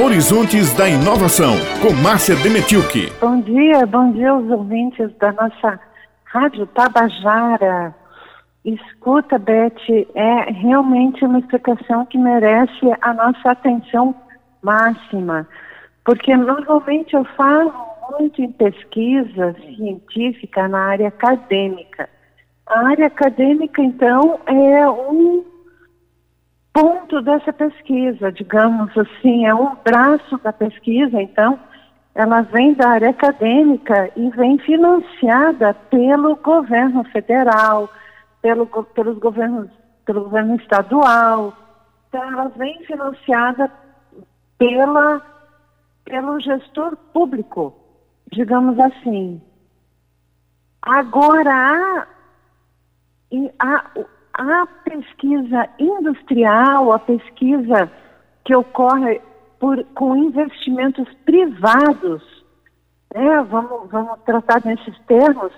Horizontes da Inovação, com Márcia Demetilke. Bom dia, bom dia aos ouvintes da nossa Rádio Tabajara. Escuta, Beth, é realmente uma explicação que merece a nossa atenção máxima, porque normalmente eu falo muito em pesquisa científica na área acadêmica. A área acadêmica, então, é um ponto dessa pesquisa, digamos assim, é um braço da pesquisa, então, ela vem da área acadêmica e vem financiada pelo governo federal, pelo, pelos governos, pelo governo estadual, então ela vem financiada pela, pelo gestor público, digamos assim. Agora, a, a, a pesquisa industrial, a pesquisa que ocorre por, com investimentos privados, né, vamos, vamos tratar nesses termos,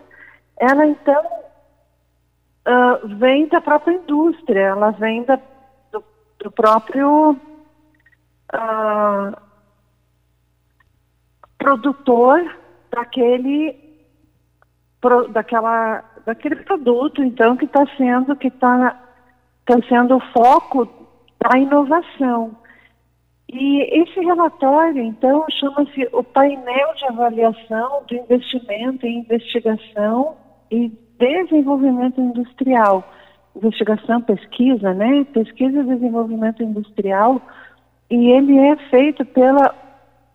ela então uh, vem da própria indústria, ela vem da, do, do próprio uh, produtor daquele, pro, daquela, daquele produto, então, que está sendo, que está tá sendo o foco da inovação. E esse relatório, então, chama-se o painel de avaliação do investimento em investigação e desenvolvimento industrial. Investigação, pesquisa, né? Pesquisa e desenvolvimento industrial. E ele é feito pela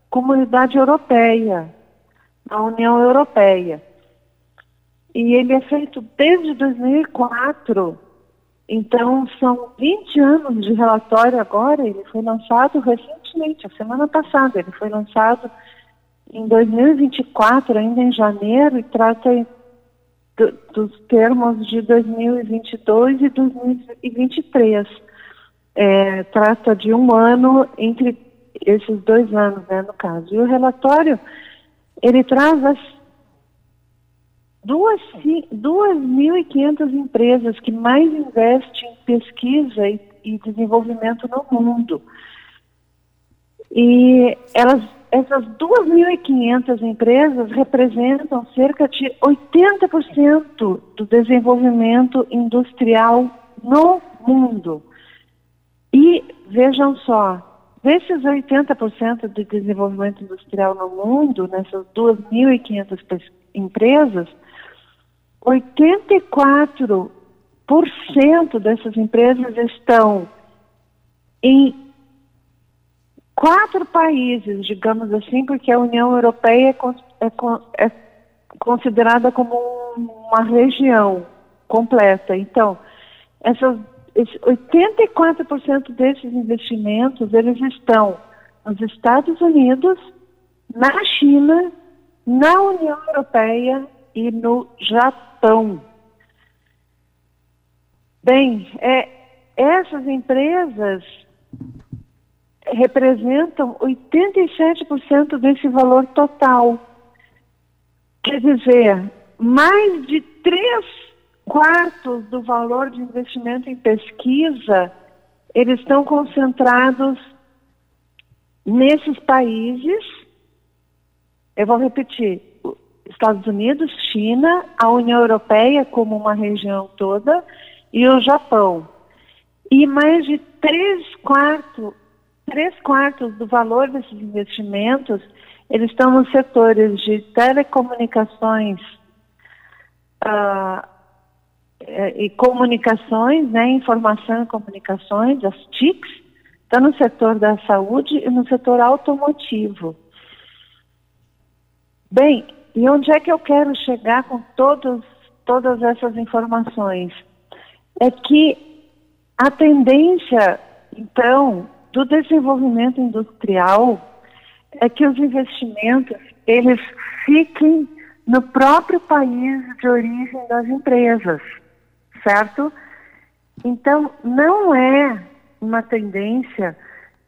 comunidade europeia, a União Europeia. E ele é feito desde 2004. Então, são 20 anos de relatório agora. Ele foi lançado recentemente, a semana passada. Ele foi lançado em 2024, ainda em janeiro, e trata do, dos termos de 2022 e 2023. É, trata de um ano entre esses dois anos, né, no caso. E o relatório, ele traz as 2.500 empresas que mais investem em pesquisa e, e desenvolvimento no mundo. E elas essas 2.500 empresas representam cerca de 80% do desenvolvimento industrial no mundo. E vejam só, desses 80% de desenvolvimento industrial no mundo, nessas 2.500 empresas, 84% dessas empresas estão em quatro países, digamos assim, porque a União Europeia é, é, é considerada como uma região completa. Então, essas, 84% desses investimentos, eles estão nos Estados Unidos, na China, na União Europeia e no Japão. Bem, é, essas empresas representam 87% desse valor total. Quer dizer, mais de três quartos do valor de investimento em pesquisa, eles estão concentrados nesses países. Eu vou repetir: Estados Unidos, China, a União Europeia como uma região toda e o Japão. E mais de três quartos três quartos do valor desses investimentos eles estão nos setores de telecomunicações uh, e comunicações, né, informação e comunicações, as TICs, está no setor da saúde e no setor automotivo. Bem, e onde é que eu quero chegar com todos, todas essas informações? É que a tendência, então, do desenvolvimento industrial é que os investimentos eles fiquem no próprio país de origem das empresas, certo? Então, não é uma tendência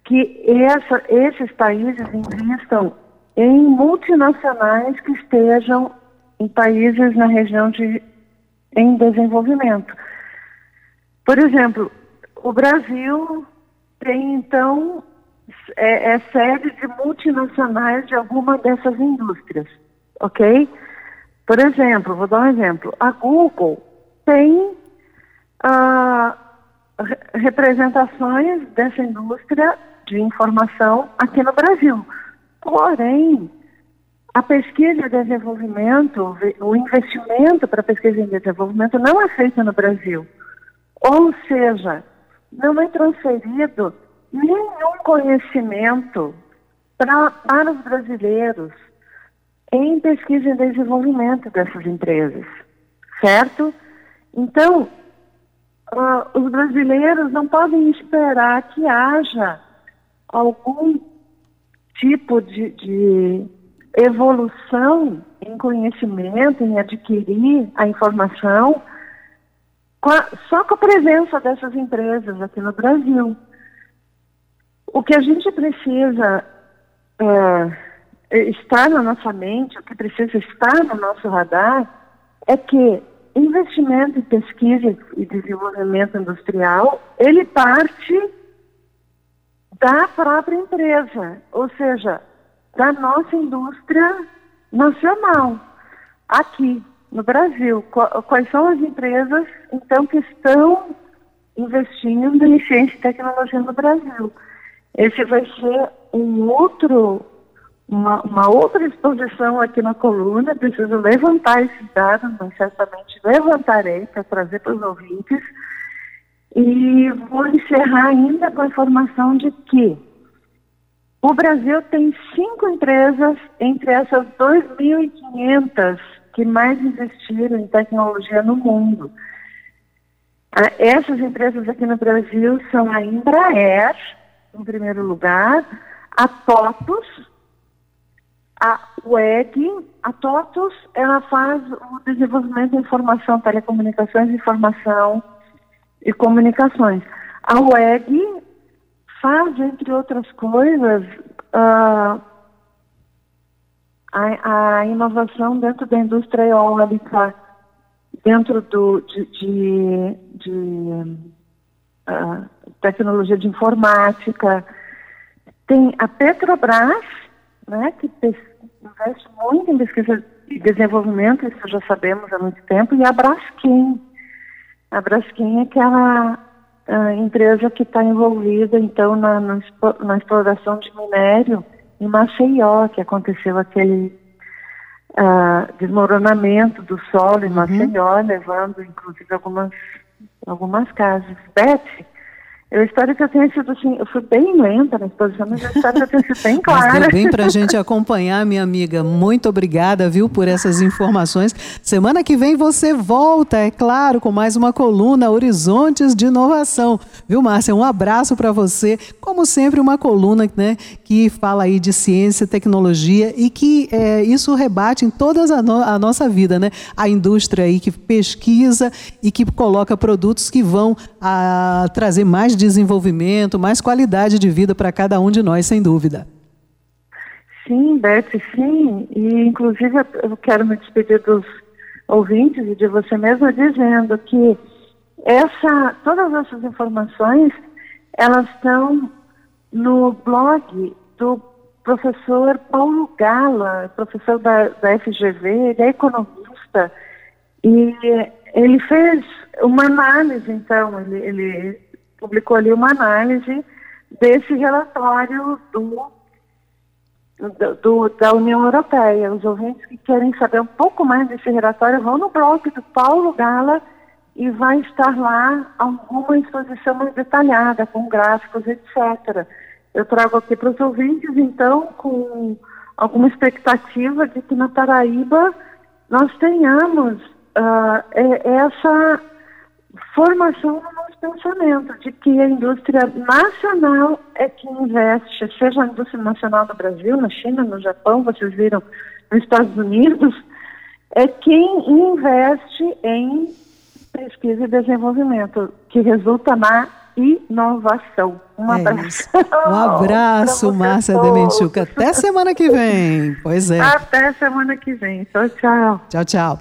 que essa, esses países investam em multinacionais que estejam em países na região de em desenvolvimento. Por exemplo, o Brasil tem então é, é sede de multinacionais de alguma dessas indústrias, ok? Por exemplo, vou dar um exemplo. A Google tem ah, representações dessa indústria de informação aqui no Brasil. Porém, a pesquisa e desenvolvimento, o investimento para pesquisa e desenvolvimento não é feito no Brasil. Ou seja, não é transferido nenhum conhecimento pra, para os brasileiros em pesquisa e desenvolvimento dessas empresas, certo? Então, uh, os brasileiros não podem esperar que haja algum tipo de, de evolução em conhecimento, em adquirir a informação, com a, só com a presença dessas empresas aqui no Brasil. O que a gente precisa é, estar na nossa mente, o que precisa estar no nosso radar, é que investimento em pesquisa e desenvolvimento industrial, ele parte da própria empresa, ou seja, da nossa indústria nacional, aqui no Brasil. Quais são as empresas, então, que estão investindo em ciência e tecnologia no Brasil? Esse vai ser um outro, uma, uma outra exposição aqui na coluna. Preciso levantar esses dados, mas certamente levantarei para trazer para os ouvintes. E vou encerrar ainda com a informação de que o Brasil tem cinco empresas entre essas 2.500 que mais investiram em tecnologia no mundo. Ah, essas empresas aqui no Brasil são a Embraer, em primeiro lugar, a TOTUS, a WEG. A TOTUS, ela faz o desenvolvimento de informação, telecomunicações, informação e comunicações. A WEG faz, entre outras coisas, uh, a, a, inovação dentro da indústria eólica, dentro do, de, de, de uh, tecnologia de informática. Tem a Petrobras, né, que investe muito em pesquisa e desenvolvimento, isso já sabemos há muito tempo, e a Braskem. A Braskem é aquela a empresa que está envolvida, então, na, na, exploração de minério em Maceió, que aconteceu aquele uh, desmoronamento do solo em uhum. Maceió, uhum. levando, inclusive, algumas, algumas casas. Beth, eu espero que eu tenha sido assim, eu fui bem lenta na exposição, mas eu espero que eu tenha sido bem clara. Mas bem para a gente acompanhar, minha amiga. Muito obrigada, viu, por essas informações. Semana que vem você volta, é claro, com mais uma coluna Horizontes de Inovação. Viu, Márcia? Um abraço para você. Como sempre, uma coluna né, que fala aí de ciência, tecnologia e que é, isso rebate em toda a, no a nossa vida, né? A indústria aí que pesquisa e que coloca produtos que vão a, trazer mais desenvolvimento, mais qualidade de vida para cada um de nós, sem dúvida. Sim, Beth, sim. E, inclusive, eu quero me despedir dos ouvintes e de você mesma dizendo que essa, todas essas informações, elas estão no blog do professor Paulo Gala, professor da, da FGV, ele é economista, e ele fez uma análise, então, ele, ele publicou ali uma análise desse relatório do, do, da União Europeia. Os ouvintes que querem saber um pouco mais desse relatório vão no blog do Paulo Gala e vai estar lá alguma exposição mais detalhada, com gráficos, etc. Eu trago aqui para os ouvintes, então, com alguma expectativa de que na Paraíba nós tenhamos uh, essa formação pensamento de que a indústria nacional é que investe, seja a indústria nacional no Brasil, na China, no Japão, vocês viram, nos Estados Unidos, é quem investe em pesquisa e desenvolvimento, que resulta na inovação. Um é abraço. Um abraço, Márcia Dementiuca. Até semana que vem. Pois é. Até semana que vem. Tchau, tchau. Tchau, tchau.